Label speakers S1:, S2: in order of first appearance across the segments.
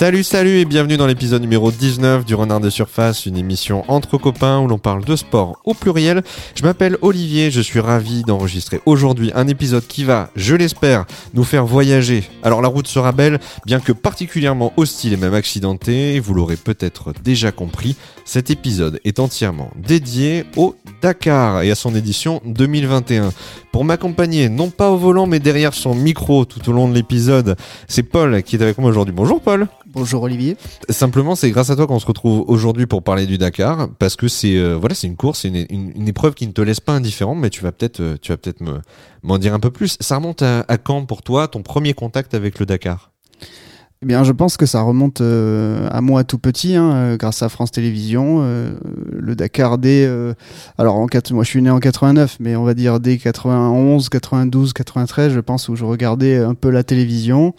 S1: Salut, salut et bienvenue dans l'épisode numéro 19 du Renard de Surface, une émission entre copains où l'on parle de sport au pluriel. Je m'appelle Olivier, je suis ravi d'enregistrer aujourd'hui un épisode qui va, je l'espère, nous faire voyager. Alors la route sera belle, bien que particulièrement hostile et même accidentée, vous l'aurez peut-être déjà compris, cet épisode est entièrement dédié au Dakar et à son édition 2021. Pour m'accompagner, non pas au volant mais derrière son micro tout au long de l'épisode, c'est Paul qui est avec moi aujourd'hui. Bonjour Paul
S2: Bonjour Olivier.
S1: Simplement, c'est grâce à toi qu'on se retrouve aujourd'hui pour parler du Dakar, parce que c'est euh, voilà, c'est une course, c'est une, une, une, épreuve qui ne te laisse pas indifférent, mais tu vas peut-être, euh, tu vas peut-être me m'en dire un peu plus. Ça remonte à, à, quand pour toi ton premier contact avec le Dakar?
S2: Eh bien, je pense que ça remonte euh, à moi tout petit, hein, grâce à France Télévisions. Euh, le Dakar dès, alors en 4, moi je suis né en 89, mais on va dire dès 91, 92, 93, je pense où je regardais un peu la télévision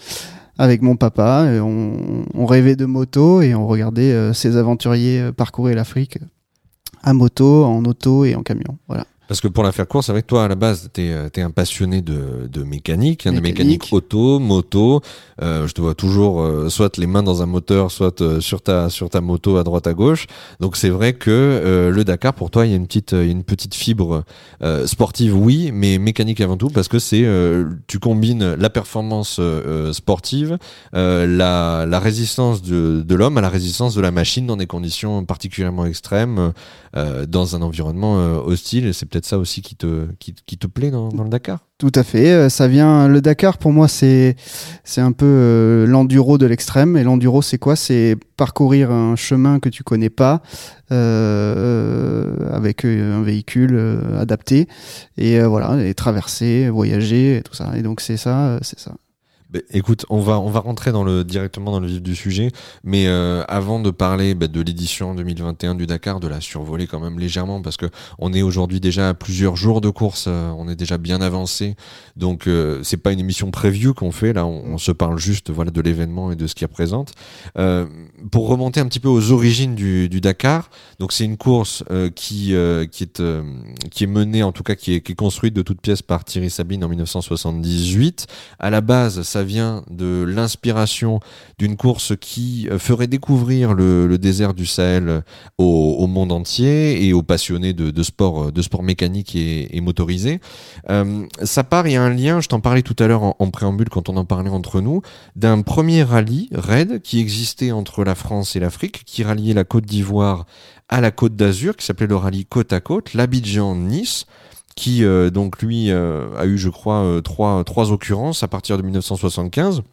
S2: avec mon papa. On, on, rêvait de moto et on regardait ces aventuriers parcourir l'Afrique à moto, en auto et en camion. Voilà.
S1: Parce que pour la faire course, c'est vrai que toi, à la base, tu es, es, un passionné de, de mécanique, hein, de mécanique auto, moto. Euh, je te vois toujours euh, soit les mains dans un moteur, soit euh, sur, ta, sur ta moto à droite à gauche. Donc c'est vrai que euh, le Dakar, pour toi, il y a une petite, une petite fibre euh, sportive, oui, mais mécanique avant tout, parce que c'est tu combines la performance sportive, la, la résistance de, de l'homme à la résistance de la machine dans des conditions particulièrement extrêmes, dans un environnement hostile. C'est peut-être ça aussi qui te, qui, te plaît dans, le Dakar
S2: Tout à fait. Ça vient, le Dakar, pour moi, c'est, c'est un peu euh, l'enduro de l'extrême. Et l'enduro, c'est quoi? C'est parcourir un chemin que tu connais pas euh, avec un véhicule adapté et voilà, et traverser, voyager, et tout ça. Et donc, c'est ça, c'est ça.
S1: Bah, écoute, on va on va rentrer dans le directement dans le vif du sujet, mais euh, avant de parler bah, de l'édition 2021 du Dakar, de la survoler quand même légèrement parce que on est aujourd'hui déjà à plusieurs jours de course, euh, on est déjà bien avancé, donc euh, c'est pas une émission preview qu'on fait là, on, se parle juste voilà de l'événement et de ce qu'il représente. Euh, pour remonter un petit peu aux origines du, du Dakar, donc c'est une course euh, qui qui est qui est menée en tout cas qui est, qui est construite de toutes pièces par Thierry Sabine en 1978. À la base, ça vient de l'inspiration d'une course qui euh, ferait découvrir le, désert du Sahel au, au, monde entier et aux passionnés de, de sport, mécanique et, motorisé. Euh, ça part, il y a un lien, je t'en parlais tout à l'heure en, en, préambule quand on en parlait entre nous, d'un premier rallye, raid, qui existait entre la France et l'Afrique, qui ralliait la Côte d'Ivoire à la Côte d'Azur, qui s'appelait le rallye côte à côte, l'Abidjan-Nice qui euh, donc lui euh, a eu je crois euh, trois, trois occurrences à partir de 1975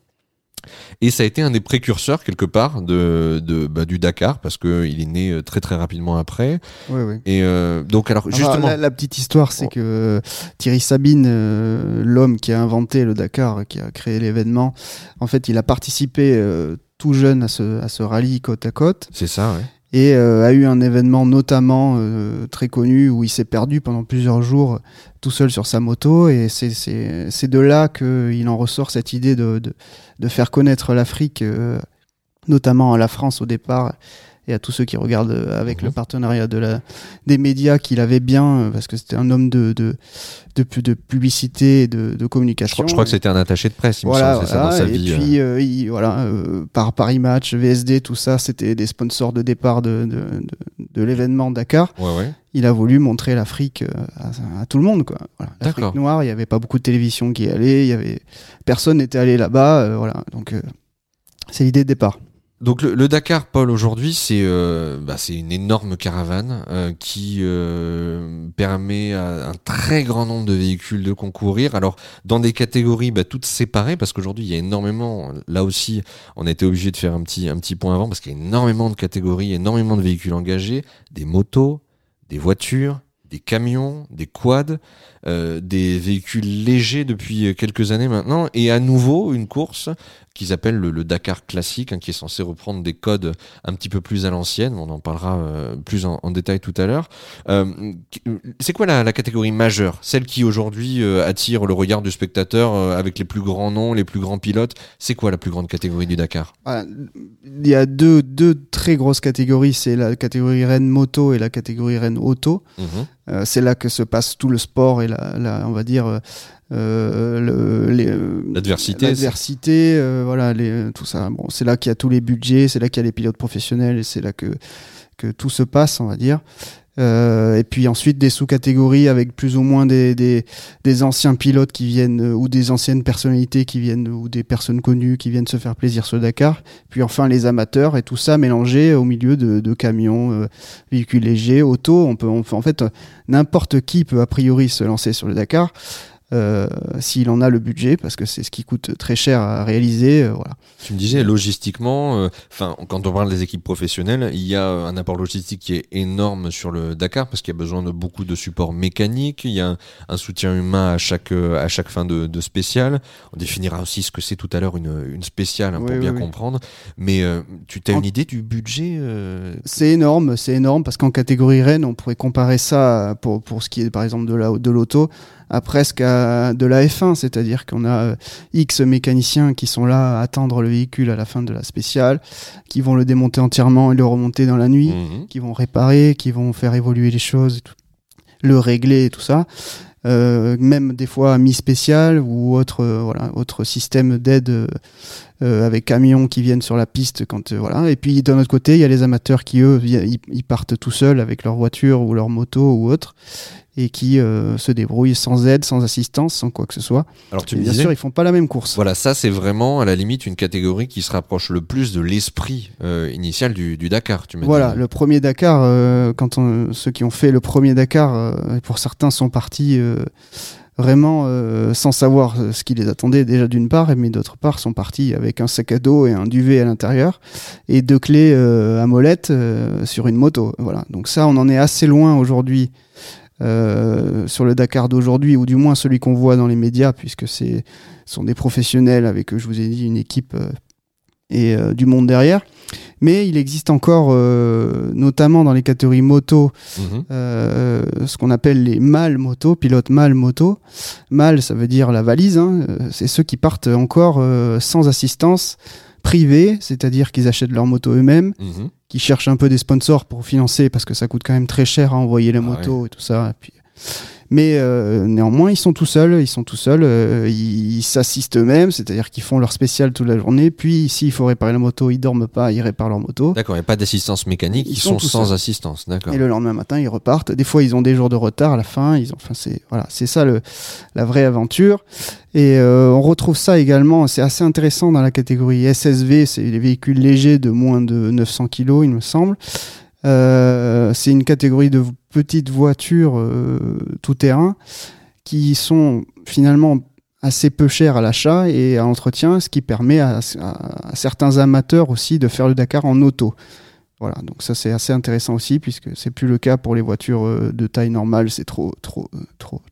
S1: et ça a été un des précurseurs quelque part de, de bah, du Dakar parce que il est né très très rapidement après.
S2: Oui, oui.
S1: Et euh, donc alors justement
S2: alors, la, la, petite histoire c'est oh. que Thierry Sabine, euh, l'homme qui a inventé le Dakar, qui a créé l'événement, en fait il a participé euh, tout jeune à ce à ce rallye côte à côte.
S1: C'est ça, ouais
S2: et euh, a eu un événement notamment euh, très connu où il s'est perdu pendant plusieurs jours tout seul sur sa moto. Et c'est de là qu'il en ressort cette idée de, faire connaître l'Afrique, euh, notamment à la France au départ et à tous ceux qui regardent avec mmh. le partenariat de la, des médias qu'il avait bien, parce que c'était un homme de, de, de, de publicité et de, de communication.
S1: Je crois, je crois que c'était un attaché de presse, il
S2: voilà,
S1: me semble,
S2: voilà,
S1: ça, dans sa
S2: et
S1: vie.
S2: puis, euh, il, voilà, euh, par Paris Match, VSD, tout ça, c'était des sponsors de départ de, de, l'événement Dakar.
S1: Ouais, ouais.
S2: Il a voulu montrer l'Afrique à, à, tout le monde, quoi. Voilà. L'Afrique noire, il n'y avait pas beaucoup de télévision qui y allait, y avait personne n'était allé là-bas, euh, voilà. Donc, c'est l'idée de départ.
S1: Donc le, Dakar, Paul, aujourd'hui, c'est euh, bah, une énorme caravane euh, qui euh, permet à un très grand nombre de véhicules de concourir. Alors dans des catégories bah, toutes séparées, parce qu'aujourd'hui il y a énormément. Là aussi, on a été obligé de faire un petit un petit point avant parce qu'il y a énormément de catégories, énormément de véhicules engagés, des motos, des voitures, des camions, des quads, euh, des véhicules légers depuis quelques années maintenant, et à nouveau une course qu'ils appellent le, le, Dakar classique, hein, qui est censé reprendre des codes un petit peu plus à l'ancienne. On en parlera euh, plus en, en, détail tout à l'heure. Euh, c'est quoi la, la, catégorie majeure, celle qui aujourd'hui euh, attire le regard du spectateur euh, avec les plus grands noms, les plus grands pilotes C'est quoi la plus grande catégorie du Dakar?
S2: Ah, Il y a deux, deux très grosses catégories, c'est la catégorie Rennes moto et la catégorie Rennes auto.
S1: Mmh.
S2: Euh, c'est là que se passe tout le sport et la, la on va dire euh,
S1: l'adversité,
S2: l'adversité, voilà, les, tout ça. Bon, c'est là qu'il y a tous les budgets, c'est là qu'il y a les pilotes professionnels et c'est là que que tout se passe, on va dire. Euh, et puis ensuite des sous-catégories avec plus ou moins des, des, anciens pilotes qui viennent euh, ou des anciennes personnalités qui viennent ou des personnes connues qui viennent se faire plaisir sur Dakar. Puis enfin les amateurs et tout ça mélangé au milieu de, de camions, euh, véhicules légers, autos. On peut, en fait n'importe qui peut a priori se lancer sur le Dakar. Euh, s'il en a le budget, parce que c'est ce qui coûte très cher à réaliser. Euh, voilà.
S1: Tu me disais logistiquement, euh, quand on parle des équipes professionnelles, il y a un apport logistique qui est énorme sur le Dakar parce qu'il y a besoin de beaucoup de support mécanique, il y a un, soutien humain à chaque à chaque fin de, de spécial. On définira aussi ce que c'est tout à l'heure une, une spéciale hein, pour bien comprendre. Mais tu as une idée du budget
S2: C'est énorme, c'est énorme parce qu'en catégorie Rennes, on pourrait comparer ça pour pour ce qui est par exemple de la de l'auto à presque à de la F1, c'est-à-dire qu'on a euh, X mécaniciens qui sont là à attendre le véhicule à la fin de la spéciale, qui vont le démonter entièrement et le remonter dans la nuit, mhm. qui vont réparer, qui vont faire évoluer les choses, le régler et tout ça. Euh, même des fois mi spécial ou autre euh, voilà autre système d'aide avec camions qui viennent sur la piste quand voilà et puis d'un autre côté il y a les amateurs qui eux ils partent tout seuls avec leur voiture ou leur moto ou autre et qui euh, se débrouillent sans aide, sans assistance, sans quoi que ce soit.
S1: Alors tu
S2: bien
S1: sûr,
S2: ils font pas la même course.
S1: Voilà, ça c'est vraiment à la limite une catégorie qui se rapproche le plus de l'esprit euh, initial du, Dakar. Tu
S2: voilà, le premier Dakar, euh, quand on, ceux qui ont fait le premier Dakar, pour certains sont partis vraiment sans savoir ce qui les attendait déjà d'une part, mais d'autre part sont partis avec un sac à dos et un duvet à l'intérieur et deux clés à molette sur une moto. Voilà, donc ça on en est assez loin aujourd'hui euh, sur le Dakar d'aujourd'hui, ou du moins celui qu'on voit dans les médias, puisque c'est sont des professionnels avec, je vous ai dit, une équipe euh, et euh, du monde derrière. Mais il existe encore, notamment dans les catégories moto, mhm. ce qu'on appelle les mâles moto, pilotes mâles moto. Mâle, ça veut dire la valise. Hein. c'est ceux qui partent encore sans assistance privée, c'est-à-dire qu'ils achètent leur moto eux-mêmes. Mhm qui cherchent un peu des sponsors pour financer parce que ça coûte quand même très cher à envoyer les ah motos et tout ça. Et puis, mais euh, néanmoins, ils sont tout seuls, ils sont tout seuls, euh, ils s'assistent eux-mêmes, c'est-à-dire qu'ils font leur spécial toute la journée. Puis, s'il faut réparer la moto, ils dorment pas, ils réparent leur moto.
S1: D'accord, il n'y a pas d'assistance mécanique, ils, sont, sans assistance, d'accord.
S2: Et le lendemain matin, ils repartent. Des fois, ils ont des jours de retard à la fin. Ils ont, enfin, c'est voilà, c'est ça le, la vraie aventure. Et euh, on retrouve ça également, c'est assez intéressant dans la catégorie SSV, c'est les véhicules légers de moins de 900 kg, il me semble. Euh, c'est une catégorie de petites voitures euh, tout-terrain qui sont finalement assez peu chères à l'achat et à l'entretien, ce qui permet à, certains amateurs aussi de faire le Dakar en auto. Voilà, donc ça c'est assez intéressant aussi puisque c'est plus le cas pour les voitures euh, de taille normale, c'est trop trop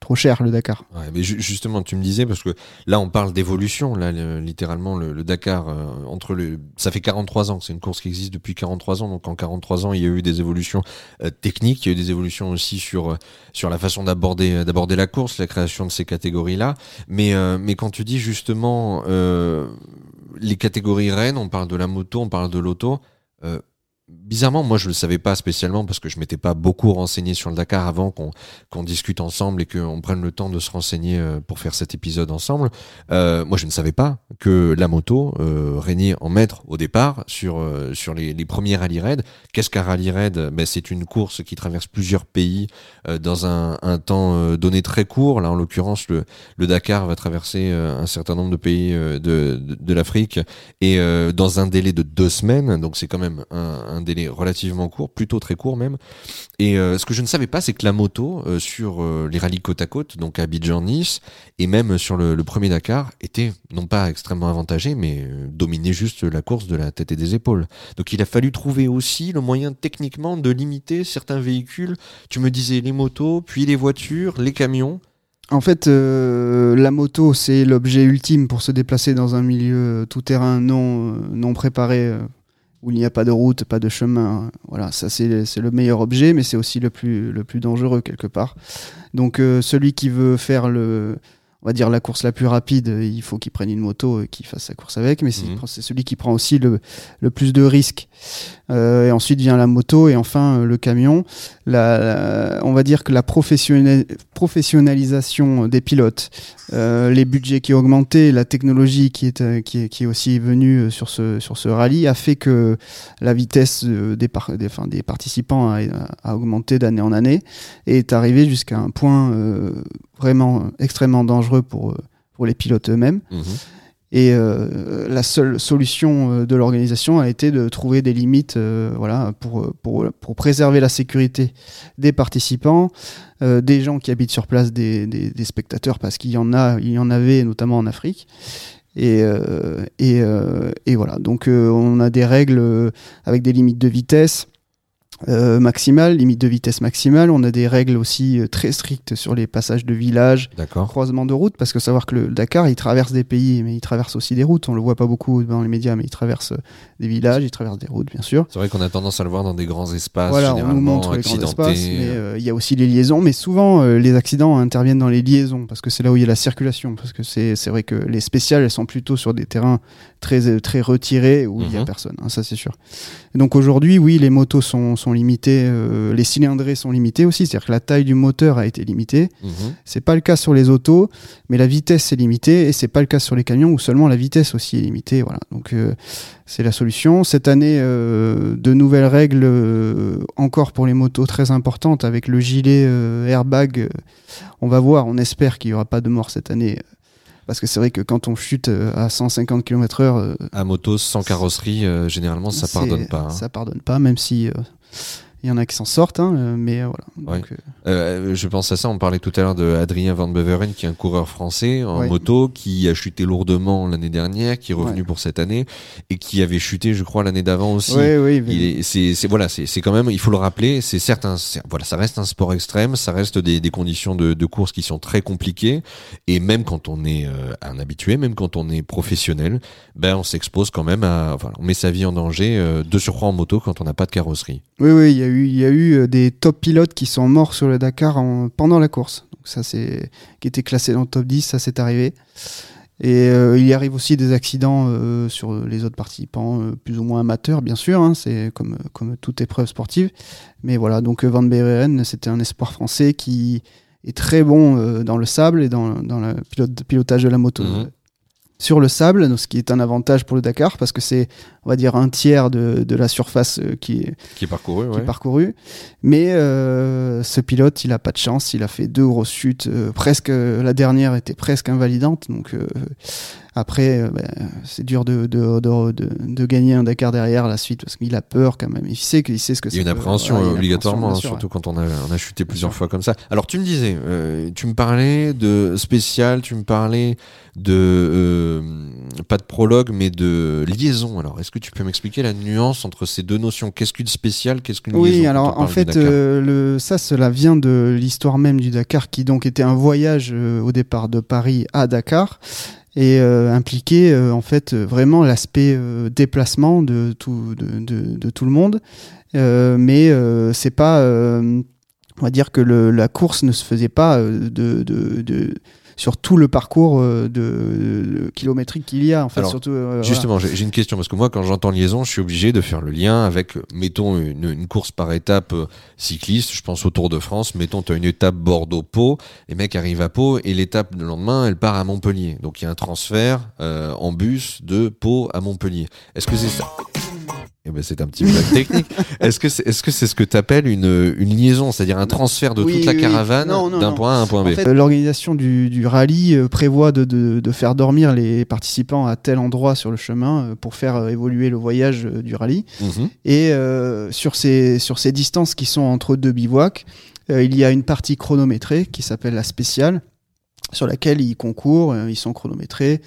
S2: trop cher le Dakar.
S1: Mais justement tu me disais parce que là on parle d'évolution, là littéralement le, Dakar euh, entre le ça fait 43 ans, c'est une course qui existe depuis 43 ans donc en 43 ans il y a eu des évolutions techniques, il y a eu des évolutions aussi sur sur la façon d'aborder d'aborder la course, la création de ces catégories là, mais mais quand tu dis justement les catégories reines, on parle de la moto, on parle de l'auto Bizarrement, moi je le savais pas spécialement parce que je m'étais pas beaucoup renseigné sur le Dakar avant qu'on discute ensemble et qu'on prenne le temps de se renseigner euh, pour faire cet épisode ensemble. Euh, moi je ne savais pas que la moto euh, régnait en maître au départ sur sur les, premiers rallye raid. Qu'est-ce qu'un rallye raid? Ben, c'est une course qui traverse plusieurs pays dans un, temps donné très court. Là en l'occurrence le, le Dakar va traverser un certain nombre de pays de, de, l'Afrique et dans un délai de deux semaines. Donc c'est quand même un délai relativement court, plutôt très court même. Et euh, ce que je ne savais pas, c'est que la moto euh, sur euh, les rallyes côte à côte, donc à Abidjan-Nice, et même sur le, premier Dakar, était non pas extrêmement avantagée, mais dominait juste la course de la tête et des épaules. Donc il a fallu trouver aussi le moyen techniquement de limiter certains véhicules. Tu me disais les motos, puis les voitures, les camions.
S2: En fait, la moto, c'est l'objet ultime pour se déplacer dans un milieu tout-terrain non, non préparé où il n'y a pas de route, pas de chemin. Voilà, ça c'est le meilleur objet, mais c'est aussi le plus, le plus dangereux quelque part. Donc euh, celui qui veut faire le, on va dire la course la plus rapide, il faut qu'il prenne une moto et qu'il fasse sa course avec, mais c'est
S1: Mhm.
S2: c'est celui qui prend aussi le, le plus de risques. Euh, et ensuite vient la moto et enfin euh, le camion. La, la- on va dire que la professionnali- professionnalisation des pilotes, euh, les budgets qui ont augmenté, la technologie qui est, euh, qui est, qui est aussi venue euh, sur ce, sur ce rallye a fait que la vitesse euh, des, par- des, enfin, des participants a, a augmenté d'année en année et est arrivé jusqu'à un point euh, vraiment extrêmement dangereux pour, euh, pour les pilotes eux-mêmes.
S1: Mhm.
S2: Et euh, la seule solution euh, de l'organisation a été de trouver des limites euh, voilà, pour, pour, pour préserver la sécurité des participants, euh, des gens qui habitent sur place, des, des, des spectateurs, parce qu'il y en a, il y en avait notamment en Afrique. Et, euh, et, euh, et voilà, donc euh, on a des règles euh, avec des limites de vitesse euh, maximale, limite de vitesse maximale. On a des règles aussi euh, très strictes sur les passages de village,
S1: D'accord.
S2: croisement de routes, parce que savoir que le Dakar, il traverse des pays, mais il traverse aussi des routes. On le voit pas beaucoup dans les médias, mais il traverse euh, des villages, il traverse des routes, bien sûr.
S1: C'est vrai qu'on a tendance à le voir dans des grands espaces,
S2: voilà, on nous montre les grands
S1: accidentés.
S2: espaces, mais euh, il y a aussi les liaisons. Mais souvent, les accidents interviennent dans les liaisons, parce que c'est là où il y a la circulation. Parce que c'est vrai que les spéciales, elles sont plutôt sur des terrains très, très retirés où il y a
S1: Mhm.
S2: personne, hein, ça c'est sûr. Et donc aujourd'hui, oui, les motos sont, sont limitées, euh, les cylindrées sont limitées aussi, c'est-à-dire que la taille du moteur a été limitée.
S1: Mhm.
S2: C'est pas le cas sur les autos, mais la vitesse est limitée et c'est pas le cas sur les camions où seulement la vitesse aussi est limitée. Voilà. Donc euh, c'est la solution. Cette année, euh, de nouvelles règles encore pour les motos très importantes avec le gilet airbag. on va voir. On espère qu'il y aura pas de mort cette année. Parce que c'est vrai que quand on chute euh, à 150 km/h, euh,
S1: À moto sans carrosserie, euh, généralement, ça pardonne pas. hein.
S2: Ça pardonne pas, même si il y en a qui s'en sortent, hein, euh, mais euh, voilà. Donc, euh,
S1: Euh, je pense à ça, on parlait tout à l'heure de Adrien Van Beveren, qui est un coureur français en
S2: Ouais.
S1: moto, qui a chuté lourdement l'année dernière, qui est revenu
S2: Ouais.
S1: pour cette année, et qui avait chuté, je crois, l'année d'avant aussi.
S2: oui, mais-
S1: c'est, voilà, c'est, c'est quand même, il faut le rappeler, c'est c'est- voilà, ça reste un sport extrême, ça reste des, des conditions de, de course qui sont très compliquées, et même quand on est euh, un habitué, même quand on est professionnel, ben on s'expose quand même à, voilà, on met sa vie en danger, euh, de surcroît en moto quand on n'a pas de carrosserie.
S2: Oui, oui, il y a eu, y a eu euh, des top pilotes qui sont morts sur le Dakar en- pendant la course. Donc ça, c'est qui étaient classés dans le top 10, ça c'est arrivé. Et euh, il y arrive aussi des accidents euh, sur les autres participants, plus ou moins amateurs, bien sûr. hein, c'est comme toute épreuve sportive. Mais voilà, donc Van Beveren, c'était un espoir français qui est très bon dans le sable et dans, le pilotage de la moto.
S1: Mhm.
S2: Sur le sable, ce qui est un avantage pour le Dakar parce que c'est, on va dire, un tiers de, de la surface euh, qui est,
S1: Qui est parcouru,
S2: qui
S1: ouais.
S2: est parcouru. Mais euh, ce pilote, il a pas de chance. Il a fait deux grosses chutes. euh, presque, la dernière était presque invalidante. Donc après, ben, c'est dur de, de, de, de, gagner un Dakar derrière la suite parce qu'il a peur quand même. Il sait qu'il sait ce que
S1: Il y a une appréhension
S2: une
S1: obligatoirement, hein,
S2: sûr,
S1: surtout quand on a, on a chuté plusieurs fois comme ça. Alors tu me disais, euh, tu me parlais de spécial, tu me parlais de euh, pas de prologue mais de liaison. Alors est-ce que tu peux m'expliquer la nuance entre ces deux notions? Qu'est-ce qu'une spéciale, qu'est-ce qu'une
S2: Oui,
S1: liaison on
S2: alors en fait, euh, le, ça, cela vient de l'histoire même du Dakar, qui donc était un voyage euh, au départ de Paris à Dakar et euh, impliquait euh, en fait euh, vraiment l'aspect déplacement de tout, de, de, de tout le monde. Mais c'est pas, on va dire que le, la course ne se faisait pas de, de, de sur tout le parcours euh, de, de kilométrique qu'il y a en fait
S1: Alors,
S2: surtout euh.
S1: Justement, j'ai j'ai une question parce que moi, quand j'entends liaison, je suis obligé de faire le lien avec, mettons, une, une course par étape euh, cycliste. Je pense au Tour de France. Mettons, tu as une étape Bordeaux-Pau. Les mecs arrivent à Pau et l'étape le lendemain, elle part à Montpellier. Donc, il y a un transfert euh, en bus de Pau à Montpellier. Est-ce que c'est ça? Eh ben, c'est un petit blague technique. Est-ce que c'est est-ce que c'est ce que tu appelles une, une liaison, c'est-à-dire un transfert de
S2: Oui,
S1: toute la
S2: oui,
S1: caravane d'un point A à un point B?
S2: En fait, euh, l'organisation du, du rallye euh, prévoit de, de- de faire dormir les participants à tel endroit sur le chemin euh, pour faire évoluer le voyage du rallye.
S1: Mhm.
S2: Et euh, sur, ces, sur ces distances qui sont entre deux bivouacs, euh, il y a une partie chronométrée qui s'appelle la spéciale, sur laquelle ils concourent, euh, ils sont chronométrés.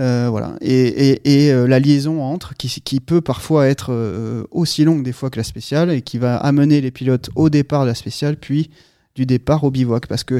S2: euh, voilà. Et, euh, la liaison entre, qui, peut parfois être aussi longue des fois que la spéciale, et qui va amener les pilotes au départ de la spéciale, puis du départ au bivouac parce que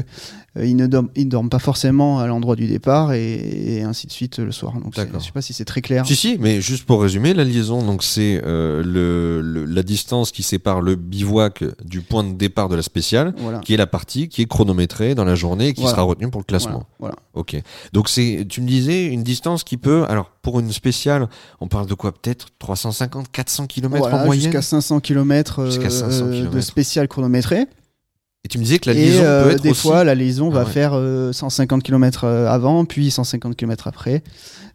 S2: euh, ils ne dorment, ils dorment pas forcément à l'endroit du départ et, et ainsi de suite euh, le soir. Donc je sais pas si c'est très clair.
S1: Si, si, mais juste pour résumer, la liaison, donc c'est euh, le, le- la distance qui sépare le bivouac du point de départ de la spéciale,
S2: Voilà.
S1: qui est la partie qui est chronométrée dans la journée et qui
S2: Voilà.
S1: sera retenue pour le classement.
S2: Voilà, voilà.
S1: Ok. Donc c'est, tu me disais, une distance qui peut, alors pour une spéciale, on parle de quoi? Peut-être 350, 400 km en moyenne?
S2: jusqu'à 500 km,
S1: Jusqu'à 500
S2: de
S1: kilomètres.
S2: spécial chronométré.
S1: Et tu me disais que la
S2: Et
S1: liaison
S2: euh,
S1: peut être
S2: des
S1: aussi...
S2: fois, la liaison
S1: Ah
S2: va
S1: ouais.
S2: faire euh, 150 km avant, puis 150 km après.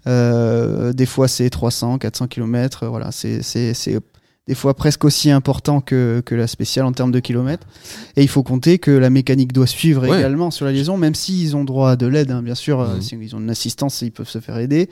S2: Euh, des fois, c'est 300, 400 km. Voilà, c'est des fois presque aussi important que, que la spéciale en termes de kilomètres. Et il faut compter que la mécanique doit suivre
S1: Ouais.
S2: également sur la liaison, même s'ils ont droit à de l'aide, hein, bien sûr. euh,
S1: Mhm.
S2: si ils ont une assistance, ils peuvent se faire aider.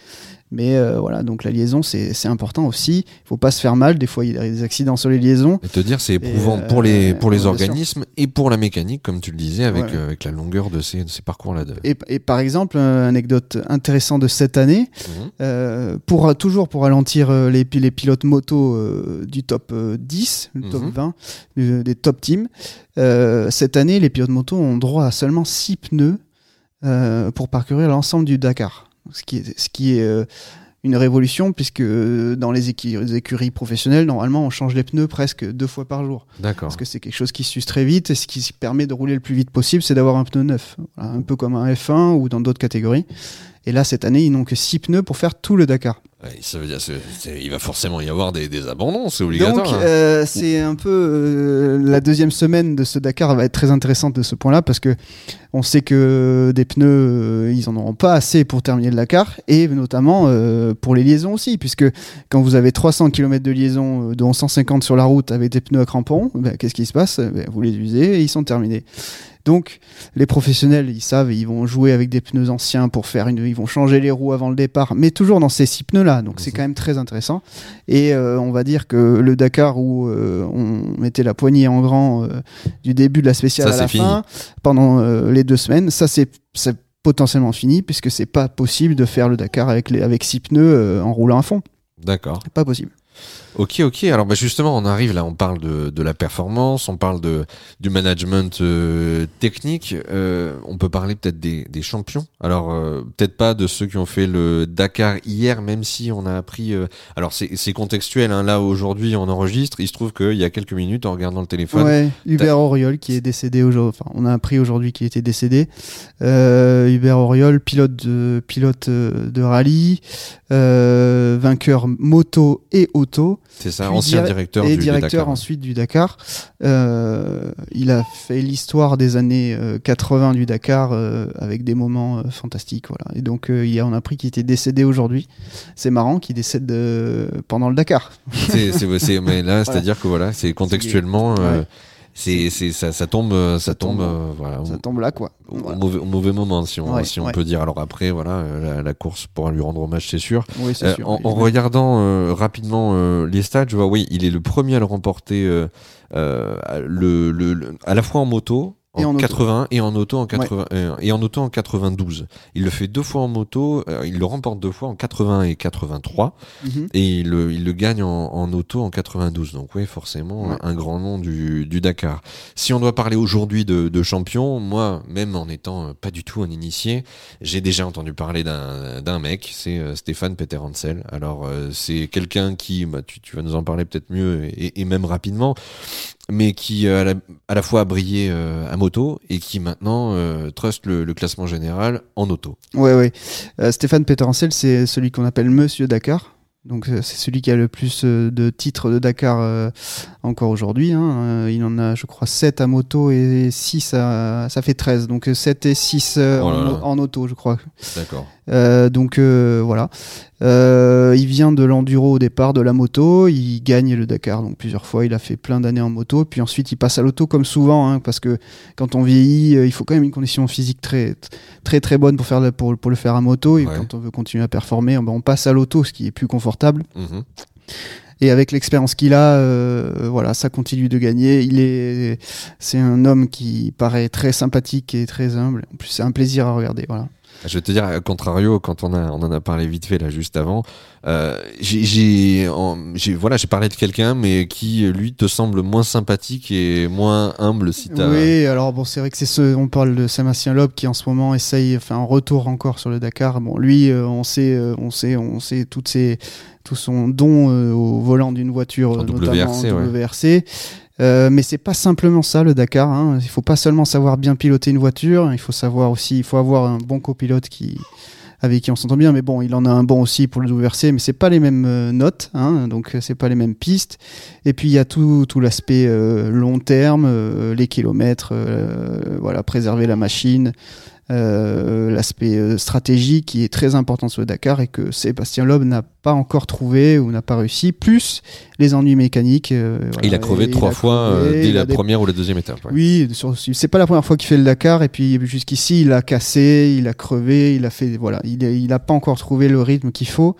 S2: Mais euh, voilà, donc la liaison, c'est important aussi. Il faut pas se faire mal. Des fois, il y a des accidents sur les liaisons.
S1: Et te dire, c'est éprouvant
S2: euh,
S1: pour les, pour les organismes et pour la mécanique, comme tu le disais, avec,
S2: Ouais.
S1: euh, avec la longueur de ces, de ces parcours-là. De...
S2: Et, et par exemple, une anecdote intéressante de cette année,
S1: Mhm.
S2: Euh, pour toujours pour ralentir euh, les, les pilotes moto euh, du top euh, 10, le top
S1: Mhm.
S2: 20, du- des top teams, euh, cette année, les pilotes moto ont droit à seulement 6 pneus euh, pour parcourir l'ensemble du Dakar. Ce qui est, ce qui est euh, une révolution, puisque euh, dans les, écu- les écuries professionnelles, normalement, on change les pneus presque deux fois par jour.
S1: D'accord.
S2: Parce que c'est quelque chose qui s'use très vite et ce qui permet de rouler le plus vite possible, c'est d'avoir un pneu neuf. Voilà, un peu comme un F1 ou dans d'autres catégories. Et là, cette année, ils n'ont que 6 pneus pour faire tout le Dakar.
S1: Ouais, ça veut dire, il va forcément y avoir des, des abandons, c'est obligatoire.
S2: Donc,
S1: hein.
S2: euh, c'est un peu euh, la deuxième semaine de ce Dakar va être très intéressante de ce point-là parce que on sait que des pneus, euh, ils en auront pas assez pour terminer le Dakar et notamment pour les liaisons aussi, puisque quand vous avez 300 km de liaison, dont 150 sur la route avec des pneus à crampons, ben, qu'est-ce qui se passe? Ben, Vous les usez et ils sont terminés. Donc, les professionnels, ils savent, ils vont jouer avec des pneus anciens pour faire une, ils vont changer les roues avant le départ, mais toujours dans ces six pneus-là. Donc, c'est
S1: Mhm.
S2: quand même très intéressant. Et euh, on va dire que le Dakar où euh, on mettait la poignée en grand euh, du début de la spéciale
S1: Ça,
S2: à la
S1: fini.
S2: fin, pendant les deux semaines, ça c'est potentiellement fini puisque c'est pas possible de faire le Dakar avec les avec six pneus en roulant à fond.
S1: D'accord.
S2: Pas possible.
S1: Ok, ok. Alors bah, justement, on arrive là, on parle de, de la performance, on parle de, du management euh, technique. Euh, on peut parler peut-être des, des champions. Alors euh, peut-être pas de ceux qui ont fait le Dakar hier, même si on a appris. alors c'est contextuel. Hein, là aujourd'hui, on enregistre. Il se trouve qu'il y a quelques minutes, en regardant le téléphone,
S2: Ouais, Hubert Auriol qui est décédé aujourd'hui. Enfin, on a appris aujourd'hui qu'il était décédé. Hubert Auriol, pilote de, pilote de rallye, vainqueur moto et auto,
S1: c'est ça, ancien
S2: dir-
S1: directeur
S2: et
S1: du, du
S2: directeur
S1: Dakar.
S2: ensuite du Dakar. Euh, il a fait l'histoire des années euh, 80 du Dakar euh, avec des moments euh, fantastiques. Voilà. Et donc, euh, il y a, on a appris qu'il était décédé aujourd'hui. C'est marrant qu'il décède euh, pendant le Dakar.
S1: C'est, mais là, c'est-à-dire que voilà, c'est contextuellement, euh,
S2: Ouais.
S1: C'est, c'est, ça, ça tombe, euh, ça, tombe,
S2: tombe.
S1: euh, voilà,
S2: Ça tombe là, quoi.
S1: au
S2: Voilà.
S1: mauvais, au mauvais moment, si on,
S2: Ouais,
S1: si on
S2: ouais.
S1: peut dire. Alors après, voilà, euh, la, la course pourra lui rendre hommage, c'est sûr.
S2: Oui, c'est
S1: Euh,
S2: sûr.
S1: en, en regardant euh, rapidement euh, les stats, je vois, oui, il est le premier à le remporter, euh, euh, le, le, le- à la fois en moto. En,
S2: Et en auto.
S1: 80 et en auto en 80 euh, et en auto en 92. Il le fait deux fois en moto, euh, il le remporte deux fois en 80 et 83
S2: Mhm.
S1: et il le, il le gagne en, en auto en 92. Donc oui, forcément,
S2: Ouais.
S1: un grand nom du, du Dakar. Si on doit parler aujourd'hui de, de champion, moi, même en étant euh, pas du tout un initié, j'ai déjà entendu parler d'un d'un mec, c'est Stéphane Peter Hansel. Alors c'est quelqu'un qui, bah, tu, tu vas nous en parler peut-être mieux et, et même rapidement, mais qui euh, à, la, à la fois a brillé euh, à moto et qui maintenant euh, trust le, le classement général en auto.
S2: Ouais, ouais. Euh, Stéphane Peterhansel, c'est celui qu'on appelle Monsieur Dakar. Donc c'est celui qui a le plus de titres de Dakar encore aujourd'hui. hein. Il en a, je crois, 7 à moto et 6 à... Ça fait 13. Donc euh, 7 et 6 euh,
S1: Oh là
S2: en,
S1: là.
S2: en auto, je crois.
S1: D'accord.
S2: Euh, donc euh, voilà. Euh, il vient de l'enduro au départ, de la moto. Il gagne le Dakar donc plusieurs fois. Il a fait plein d'années en moto. Puis ensuite, il passe à l'auto comme souvent, hein, parce que quand on vieillit, il faut quand même une condition physique très très très bonne pour faire le, pour, pour le faire à moto. Et
S1: Ouais.
S2: quand on veut continuer à performer, ben, on passe à l'auto, ce qui est plus confortable.
S1: Mhm.
S2: Et avec l'expérience qu'il a, euh, voilà, ça continue de gagner. Il est, c'est un homme qui paraît très sympathique et très humble. En plus, c'est un plaisir à regarder. Voilà.
S1: Je vais te dire, à contrario, quand on, a, on en a parlé vite fait là juste avant, euh, j'ai voilà, parlé de quelqu'un, mais qui lui te semble moins sympathique et moins humble si t'as.
S2: Oui, alors bon, c'est vrai que c'est ce, on parle de Sébastien Loeb qui en ce moment essaye, enfin un retour encore sur le Dakar. Bon, lui, euh, on sait, euh, on sait, on sait toutes ses, tout son don euh, au volant d'une voiture,
S1: En
S2: notamment
S1: WRC,
S2: en
S1: ouais.
S2: Euh, mais c'est pas simplement ça le Dakar. Hein. Il faut pas seulement savoir bien piloter une voiture, il faut savoir aussi, il faut avoir un bon copilote qui avec qui on s'entend bien. Mais bon, il en a un bon aussi pour le WRC, mais c'est pas les mêmes euh, notes, hein, donc euh, c'est pas les mêmes pistes. Et puis il y a tout, tout l'aspect euh, long terme, les kilomètres, voilà, préserver la machine. Euh, l'aspect euh, stratégique qui est très important sur le Dakar et que Sébastien Loeb n'a pas encore trouvé ou n'a pas réussi, plus les ennuis mécaniques. euh, voilà.
S1: il a crevé trois fois
S2: crevé,
S1: dès la
S2: des
S1: première ou la deuxième étape. ouais.
S2: oui, c'est pas la première fois qu'il fait le Dakar et puis jusqu'ici il a cassé, il a crevé, il a fait voilà, il a, il a pas encore trouvé le rythme qu'il faut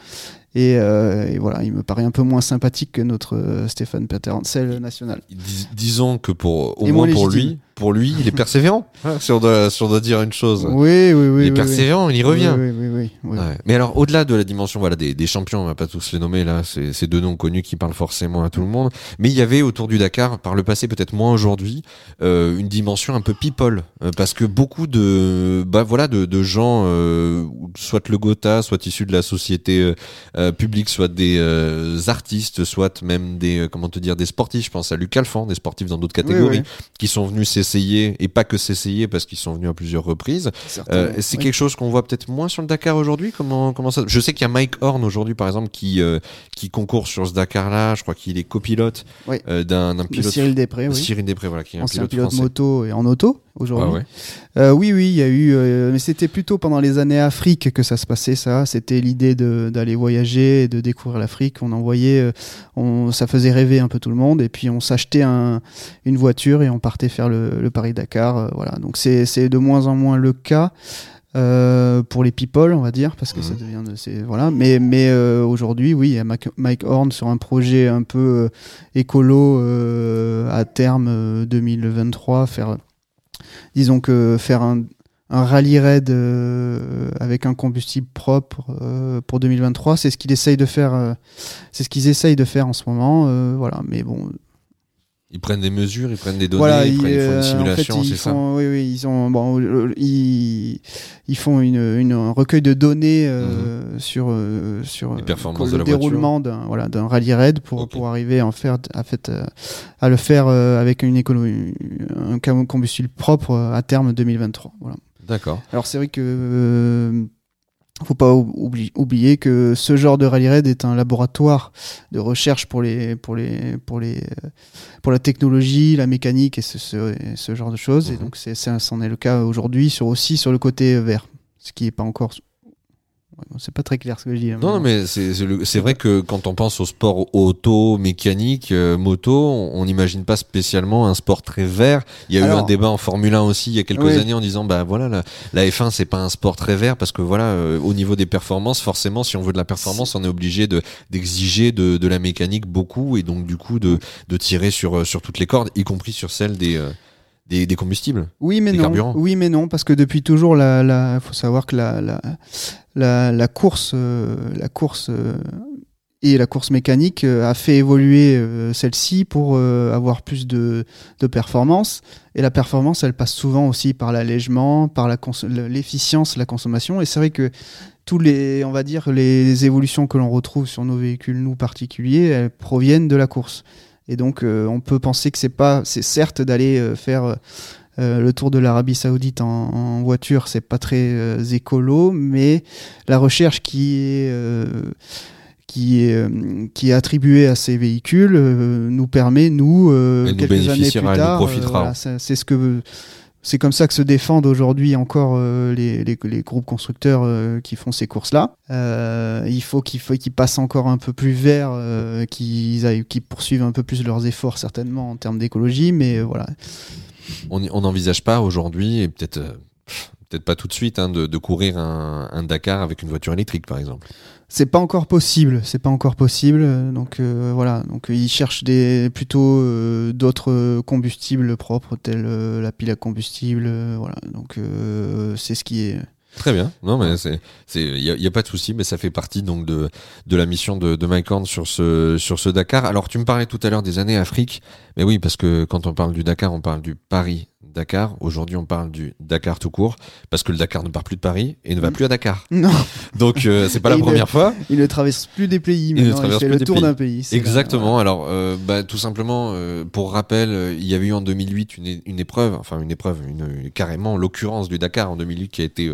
S2: et, euh, et voilà, il me paraît un peu moins sympathique que notre euh, Stéphane Peter Hansel national.
S1: Dis- disons que pour au
S2: Et
S1: moins pour lui, pour lui, il est persévérant. hein, si, on doit, si on doit dire une chose,
S2: Oui, oui, oui.
S1: il
S2: oui,
S1: est persévérant, il y revient.
S2: Oui, oui, oui, oui.
S1: Ouais. Mais alors, au-delà de la dimension voilà, des, des champions, on va pas tous les nommer là, c'est deux noms connus qui parlent forcément à tout le monde. Mais il y avait autour du Dakar, par le passé, peut-être moins aujourd'hui, euh, une dimension un peu people. Euh, parce que beaucoup de, bah, voilà, de, de gens, euh, soit le Gotha, soit issus de la société euh, euh, publique, soit des euh, artistes, soit même des, comment te dire, des sportifs. Je pense à Luc Alphand, des sportifs dans d'autres catégories, qui sont venus s'essayer, et pas que s'essayer, parce qu'ils sont venus à plusieurs reprises. Euh, c'est
S2: oui.
S1: quelque chose qu'on voit peut-être moins sur le Dakar aujourd'hui? Comment comment ça Je sais qu'il y a Mike Horn aujourd'hui, par exemple, qui euh, qui concourt sur ce Dakar-là. Je crois qu'il est copilote
S2: Oui.
S1: euh, d'un
S2: De
S1: pilote
S2: Cyril Després, oui.
S1: Cyril Després, voilà, qui est un pilote,
S2: pilote moto et en auto aujourd'hui.
S1: Ouais.
S2: Euh, oui, oui, il y a eu, mais c'était plutôt pendant les années Afrique que ça se passait. Ça, c'était l'idée d'aller voyager et de découvrir l'Afrique. On envoyait, on, ça faisait rêver un peu tout le monde. Et puis on s'achetait un, une voiture et on partait faire le, le Paris Dakar. euh, voilà. Donc c'est de moins en moins le cas. euh, pour les people, on va dire, parce que ça
S1: Mhm.
S2: devient, de- c'est voilà. Mais mais euh, aujourd'hui, oui, il y a Mike Horn sur un projet un peu euh, écolo à terme euh, 2023, faire disons que faire un, un rallye raid avec un combustible propre pour 2023, c'est ce qu'il essaye de faire, c'est ce qu'ils essayent de faire en ce moment, voilà. Mais bon,
S1: Ils prennent des mesures, ils prennent des données,
S2: voilà,
S1: ils,
S2: ils,
S1: prennent, ils font
S2: euh,
S1: une simulation,
S2: en fait,
S1: c'est ça.
S2: font, oui, oui, ils ont, bon, euh, ils, ils font une, une- un recueil de données euh, sur euh, sur
S1: Mhm. Les
S2: euh,
S1: performances
S2: le
S1: de la
S2: déroulement d'un voilà d'un rallye raid pour pour arriver à en faire à fait euh, à le faire euh, avec une économie un combustible propre euh, à terme 2023. Voilà.
S1: D'accord.
S2: Alors c'est vrai que euh, faut pas ou- oubli- oublier que ce genre de rallye raid est un laboratoire de recherche pour les pour les pour les euh, pour la technologie, la mécanique et ce, ce, et ce genre de choses. Et
S1: Mhm.
S2: donc c'est ça, c'en est le cas aujourd'hui sur aussi sur le côté vert, ce qui est pas encore. C'est pas très clair ce que je dis. là,
S1: Non, non, mais c'est vrai que quand on pense au sport auto, mécanique, euh, moto, on n'imagine pas spécialement un sport très vert. Il y a eu un débat en Formule 1 aussi il y a quelques
S2: Oui.
S1: années en disant bah voilà la, la F1 c'est pas un sport très vert parce que voilà euh, au niveau des performances forcément si on veut de la performance on est obligé de d'exiger de, de la mécanique beaucoup et donc du coup de, de tirer sur sur toutes les cordes y compris sur celles des euh, des, des combustibles.
S2: Oui, mais
S1: Des
S2: non.
S1: carburants.
S2: Oui, mais non, parce que depuis toujours, la, la, faut savoir que la, la, la, la course, euh, la course euh, et la course mécanique euh, a fait évoluer euh, celle-ci pour euh, avoir plus de, de performance. Et la performance, elle passe souvent aussi par l'allègement, par la cons- l'efficience, la consommation. Et c'est vrai que tous les, on va dire, les évolutions que l'on retrouve sur nos véhicules, nous particuliers, elles proviennent de la course. Et donc, euh, on peut penser que c'est pas, c'est certes d'aller euh, faire euh, le tour de l'Arabie Saoudite en, en voiture, c'est pas très euh, écolo, mais la recherche qui est euh, qui est qui est attribuée à ces véhicules nous permet nous quelques années plus tard, voilà, c'est ce que c'est comme ça que se défendent aujourd'hui encore euh, les, groupes constructeurs euh, qui font ces courses-là. Euh, il faut qu'il faut qu'ils passent encore un peu plus vert, euh, qu'ils poursuivent un peu plus leurs efforts certainement en termes d'écologie, mais voilà.
S1: On n'envisage pas aujourd'hui et peut-être peut-être pas tout de suite hein, de, de courir un, un Dakar avec une voiture électrique par exemple.
S2: C'est pas encore possible, c'est pas encore possible. Donc euh, voilà, donc euh, ils cherchent des plutôt euh, d'autres combustibles propres tels euh, la pile à combustible. voilà, donc c'est ce qui est
S1: Très bien. Non, mais c'est, c'est, il y, a- y a pas de souci, mais ça fait partie donc de de la mission de, de Mike Horn sur ce sur ce Dakar. Alors, tu me parlais tout à l'heure des années Afrique, mais oui, parce que quand on parle du Dakar, on parle du Paris. Dakar. Aujourd'hui, on parle du Dakar tout court, parce que le Dakar ne part plus de Paris et ne va plus à Dakar.
S2: Non,
S1: Donc, euh, c'est pas
S2: Et
S1: la
S2: il
S1: première fois.
S2: il ne traverse plus des pays,
S1: ne
S2: maintenant, il,
S1: traverse
S2: fait
S1: plus
S2: le tour d'un pays.
S1: Exactement. Alors, euh, bah, tout simplement, euh, pour rappel, euh, il y avait eu en 2008 une, une épreuve, enfin une épreuve, une, une- carrément l'occurrence du Dakar en 2008 qui a été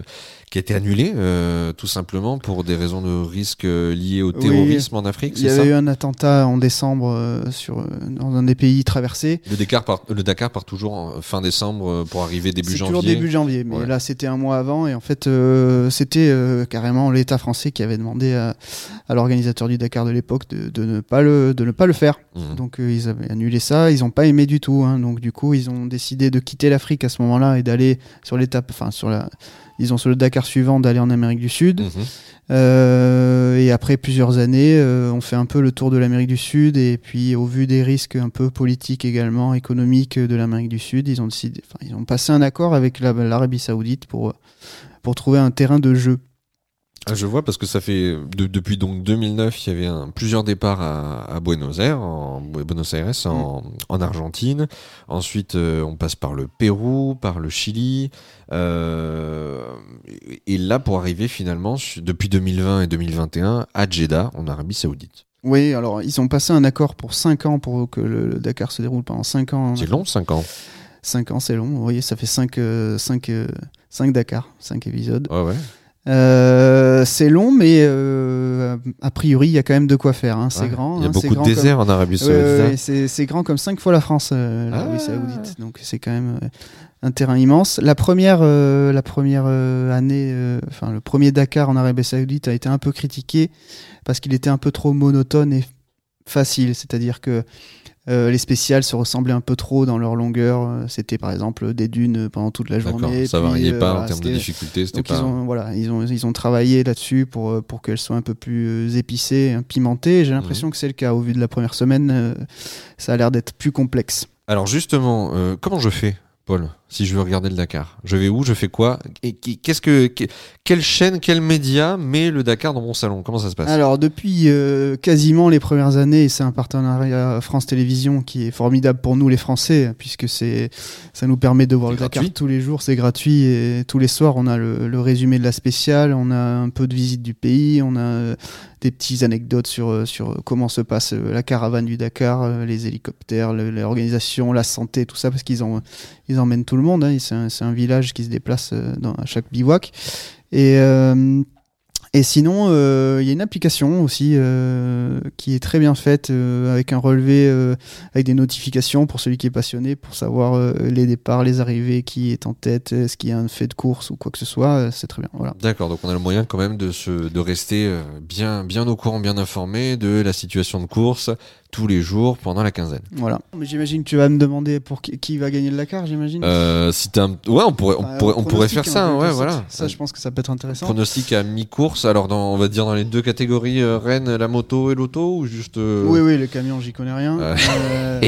S1: qui a été annulée, euh, tout simplement pour des raisons de risque euh, liées au
S2: Oui.
S1: terrorisme en Afrique.
S2: Il y avait eu un attentat en décembre euh, sur, euh, dans un des pays traversés.
S1: Le Dakar part, le Dakar part toujours en fin décembre pour arriver début janvier.
S2: toujours début janvier, mais
S1: Ouais.
S2: là c'était un mois avant et en fait c'était carrément l'État français qui avait demandé à, à l'organisateur du Dakar de l'époque de, de ne pas le de ne pas le faire.
S1: Mhm.
S2: Donc ils avaient annulé ça, ils n'ont pas aimé du tout. hein. donc du coup ils ont décidé de quitter l'Afrique à ce moment-là et d'aller sur l'étape, enfin sur la, disons sur le Dakar suivant d'aller en Amérique du Sud.
S1: Mhm.
S2: Euh, et après plusieurs années, euh, on fait un peu le tour de l'Amérique du Sud. Et puis, au vu des risques un peu politiques également, économiques de l'Amérique du Sud, ils ont décidé, ils ont passé un accord avec la- l'Arabie Saoudite pour pour trouver un terrain de jeu.
S1: Ah, je vois parce que ça fait de- depuis donc 2009, il y avait un, plusieurs départs à, à Buenos Aires, en Buenos Aires, en, en Argentine. Ensuite, euh, on passe par le Pérou, par le Chili, euh, et là pour arriver finalement depuis 2020 et 2021 à Jeddah, en Arabie Saoudite.
S2: Oui, alors ils ont passé un accord pour 5 ans pour que le, le Dakar se déroule pendant 5 ans.
S1: C'est long, 5 ans.
S2: 5 ans, c'est long. Vous voyez, ça fait 5 cinq, euh, cinq Dakar, 5 épisodes.
S1: Ouais, ouais.
S2: Euh, c'est long, mais euh, a priori, il y a quand même de quoi faire. hein. C'est
S1: Ouais.
S2: grand.
S1: Il y a
S2: hein,
S1: beaucoup de
S2: comme-
S1: déserts en Arabie Saoudite.
S2: ouais,
S1: hein.
S2: c'est grand comme 5 fois la France, euh, l'Arabie
S1: Ah.
S2: Saoudite. Donc c'est quand même euh, un terrain immense. La première, euh, la première année, euh, enfin le premier Dakar en Arabie Saoudite a été un peu critiqué parce qu'il était un peu trop monotone et facile. C'est-à-dire que euh, les spéciales se ressemblaient un peu trop dans leur longueur. C'était par exemple des dunes pendant toute la journée.
S1: ça
S2: puis,
S1: variait
S2: euh,
S1: pas en
S2: voilà,
S1: termes de difficulté,
S2: donc
S1: pas.
S2: ils ont voilà ils ont ils ont travaillé là-dessus pour euh, pour qu'elles soient un peu plus épicées, hein, pimentées. J'ai l'impression
S1: Mhm.
S2: que c'est le cas au vu de la première semaine. euh, ça a l'air d'être plus complexe.
S1: Alors justement, comment je fais, Paul, si je veux regarder le Dakar. Je vais où Je fais quoi Et qu'est-ce que que- quelle chaîne, quel média met le Dakar dans mon salon? Comment ça se passe?
S2: Alors depuis euh, quasiment les premières années, c'est un partenariat France Télévisions qui est formidable pour nous les Français puisque c'est ça nous permet de voir le Dakar
S1: gratuit.
S2: tous les jours, c'est gratuit et tous les soirs on a le, le résumé de la spéciale, on a un peu de visite du pays, on a euh, des petites anecdotes sur euh, sur comment se passe la caravane du Dakar, les hélicoptères, l'organisation, la santé, tout ça parce qu'ils en ils emmènent tout le monde. hein. c'est un, village qui se déplace euh, dans, à chaque bivouac et euh, sinon, euh, il y a une application aussi qui est très bien faite avec un relevé, avec des notifications pour celui qui est passionné, pour savoir les départs, les arrivées, qui est en tête, est-ce qu'il y a un fait de course ou quoi que ce soit. c'est très bien.
S1: D'accord, donc on a le moyen quand même de se de rester bien bien au courant, bien informé de la situation de course tous les jours pendant la quinzaine.
S2: voilà. Mais j'imagine que tu vas me demander pour qui, qui va gagner le Dakar, j'imagine.
S1: Euh, si un... ouais, on pourrait on
S2: Enfin,
S1: pourrait on pourrait faire
S2: hein,
S1: ça,
S2: un
S1: ouais, voilà.
S2: Ça, je pense que ça peut être intéressant.
S1: Pronostic à mi-course, alors dans, on va dire dans les deux catégories, euh, Rennes, la moto et l'auto, ou juste... euh,
S2: Oui, oui, le camion, j'y connais rien. Euh,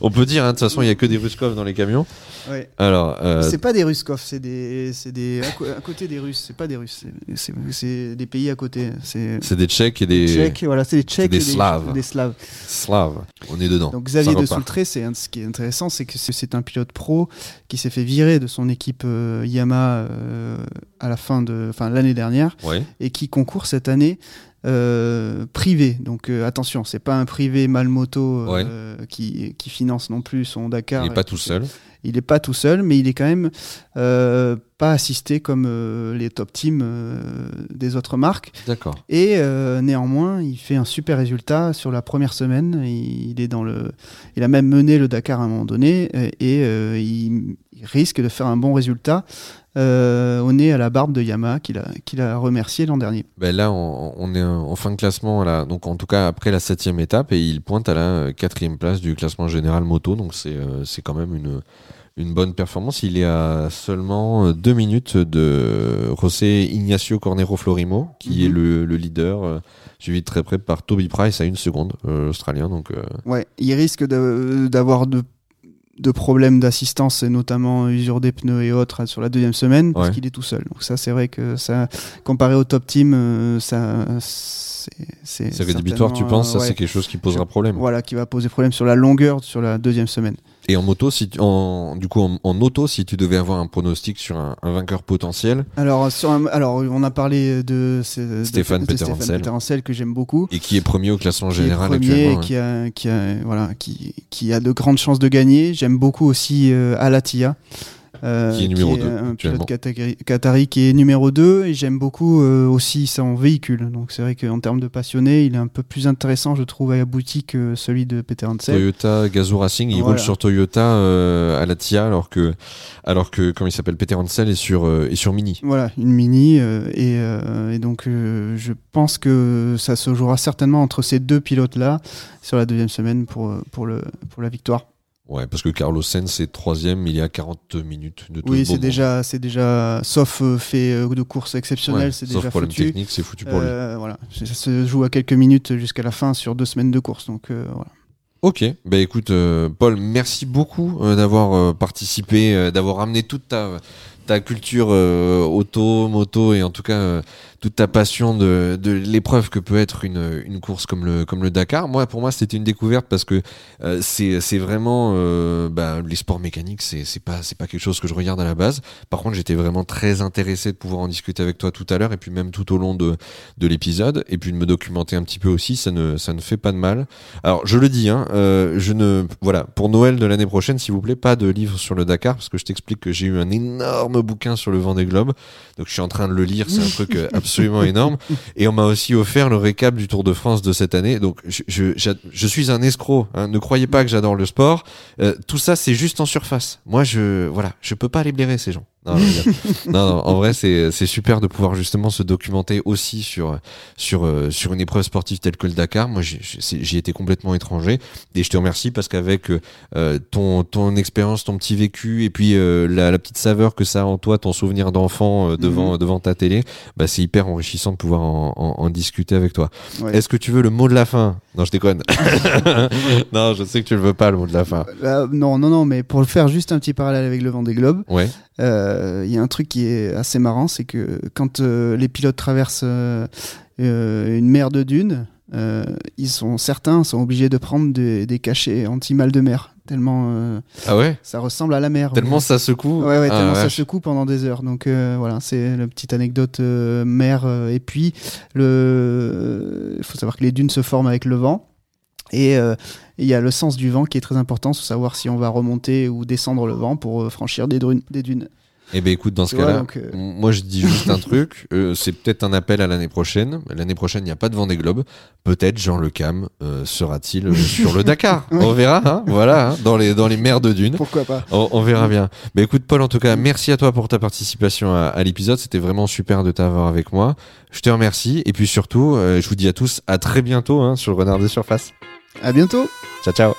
S1: on peut dire, hein, de toute façon, il y a que des Ruskov dans les camions.
S2: ouais.
S1: Alors,
S2: C'est pas des Ruskov, c'est des, c'est des à, côté des Russes. C'est pas des Russes, c'est- des pays à côté. C'est
S1: des Tchèques et des
S2: Tchèques, voilà, c'est des Tchèques,
S1: des
S2: et
S1: Slaves.
S2: des Slaves.
S1: Slaves. On est dedans.
S2: Donc Xavier de. Soultré, c'est un- ce qui est intéressant, c'est que c'est- un pilote pro qui s'est fait virer de son équipe euh, Yamaha euh, à la fin de, enfin l'année dernière,
S1: Ouais.
S2: et qui concourt cette année euh, privé. Donc euh, attention, c'est pas un privé Malmoto euh, qui, qui finance non plus son Dakar.
S1: Il n'est pas tout seul.
S2: Il n'est pas tout seul, mais il est quand même euh, pas assisté comme euh, les top teams euh, des autres marques.
S1: D'accord.
S2: Et néanmoins, il fait un super résultat sur la première semaine. Il, il est dans le, il a même mené le Dakar à un moment donné et il risque de faire un bon résultat euh, au nez à la barbe de Yamaha qu'il a, qu'il a remercié l'an dernier.
S1: Ben là, on, on est en fin de classement, là, donc en tout cas après la septième étape, et il pointe à la euh, quatrième place du classement général moto, donc c'est euh, quand même une, une bonne performance. Il est à seulement euh, deux minutes de José Ignacio Cornero Florimo, qui
S2: Mhm.
S1: est le, le leader, euh, suivi de très près par Toby Price à une seconde, euh, australien. Donc, euh,
S2: Ouais, il risque d'avoir de de problèmes d'assistance, et notamment usure des pneus et autres sur la deuxième semaine, parce qu'il est tout seul. Donc ça, c'est vrai que ça, comparé au top team, euh, ça, c'est
S1: rédhibitoire, tu penses Ça, c'est quelque chose qui posera problème.
S2: Voilà, qui va poser problème sur la longueur sur la deuxième semaine.
S1: Et en moto, si tu- en, du coup, en, en auto, si tu devais avoir un pronostic sur un, un vainqueur potentiel
S2: Alors, sur un- alors, on a parlé de, de-
S1: Stéphane Peterencel,
S2: que j'aime beaucoup.
S1: et qui est premier au classement
S2: qui est
S1: général
S2: premier,
S1: actuellement.
S2: qui a, qui a, voilà, qui, qui a de grandes chances de gagner. J'aime beaucoup aussi euh, Alatia. Euh,
S1: Qui est numéro deux,
S2: un
S1: actuellement.
S2: pilote qatari, qatari qui est numéro 2 et j'aime beaucoup euh, aussi son véhicule. Donc c'est vrai qu'en termes de passionné, il est un peu plus intéressant, je trouve, et abouti que celui de Peter Hansel.
S1: Toyota Gazoo Racing, il
S2: Voilà.
S1: roule sur Toyota euh, à la TIA alors que, alors que comment il s'appelle, Peter Hansel est sur, euh, est sur Mini.
S2: Voilà, une mini. euh, et, euh, et donc, euh, je pense que ça se jouera certainement entre ces deux pilotes-là sur la deuxième semaine pour, euh, pour, le, pour la victoire.
S1: Ouais, parce que Carlos Sainz est troisième, il y a 40 minutes de tout
S2: Oui, c'est déjà, c'est déjà, sauf euh, fait euh, de course exceptionnelle,
S1: Ouais,
S2: c'est
S1: sauf
S2: déjà
S1: problème
S2: foutu.
S1: technique, c'est foutu pour lui.
S2: Euh, voilà, ça se joue à quelques minutes jusqu'à la fin sur deux semaines de course. Donc voilà.
S1: Ok, bah écoute, Paul, merci beaucoup d'avoir participé, d'avoir amené toute ta, ta culture euh, auto, moto et en tout cas euh, toute ta passion de, de l'épreuve que peut être une, une course comme le, comme le Dakar. Moi, pour moi, c'était une découverte parce que euh, c'est vraiment euh, bah, les sports mécaniques, c'est pas c'est pas quelque chose que je regarde à la base. Par contre, j'étais vraiment très intéressé de pouvoir en discuter avec toi tout à l'heure et puis même tout au long de de l'épisode et puis de me documenter un petit peu aussi. Ça ne ça ne fait pas de mal. Alors, je le dis, hein, euh, je ne, voilà, pour Noël de l'année prochaine, s'il vous plaît, pas de livre sur le Dakar, parce que je t'explique que j'ai eu un énorme bouquin sur le Vendée Globe, donc je suis en train de le lire, c'est un truc euh, absolument énorme, et on m'a aussi offert le récap du Tour de France de cette année, donc je, je, je suis un escroc, hein, ne croyez pas que j'adore le sport, Euh, tout ça c'est juste en surface. Moi, je, voilà, je peux pas les blairer ces gens. Non, non, non, en vrai, c'est super de pouvoir justement se documenter aussi sur sur euh, sur une épreuve sportive telle que le Dakar. Moi, j'y étais complètement étranger et je te remercie parce qu'avec euh, ton ton expérience, ton petit vécu et puis euh, la, la petite saveur que ça a en toi, ton souvenir d'enfant euh, devant devant ta télé, bah c'est hyper enrichissant de pouvoir en, en, en discuter avec toi.
S2: Ouais.
S1: Est-ce que tu veux le mot de la fin? Non, je déconne. non, je sais que tu le veux pas le mot de la fin.
S2: Euh, non, non, non, mais pour le faire juste un petit parallèle avec le Vendée Globe,
S1: Ouais.
S2: Euh, il y a un truc qui est assez marrant, c'est que quand euh, les pilotes traversent euh, une mer de dunes, ils sont certains sont obligés de prendre des, des cachets anti-mal de mer, tellement euh,
S1: Ah ouais?
S2: ça ressemble à la mer.
S1: Tellement ça secoue?
S2: Ouais, ouais,
S1: Ah,
S2: tellement ça secoue pendant des heures. Donc euh, voilà, c'est la petite anecdote euh, mer. et puis, le... il faut savoir que les dunes se forment avec le vent. Et euh, il y a le sens du vent qui est très important, savoir si on va remonter ou descendre le vent pour euh, franchir des, drunes- des dunes.
S1: Eh ben écoute, dans ce cas-là,
S2: euh,
S1: moi je dis juste un truc, c'est peut-être un appel à l'année prochaine. L'année prochaine, il n'y a pas de Vendée Globe. Peut-être Jean Le Cam sera-t-il sur le Dakar. On verra, hein, voilà, hein, dans les dans les mers de dunes.
S2: Pourquoi pas
S1: On, on verra bien. Mais écoute Paul, en tout cas, merci à toi pour ta participation à, à l'épisode. C'était vraiment super de t'avoir avec moi. Je te remercie et puis surtout, je vous dis à tous à très bientôt hein, sur le Renard de Surface.
S2: À bientôt
S1: Ciao ciao.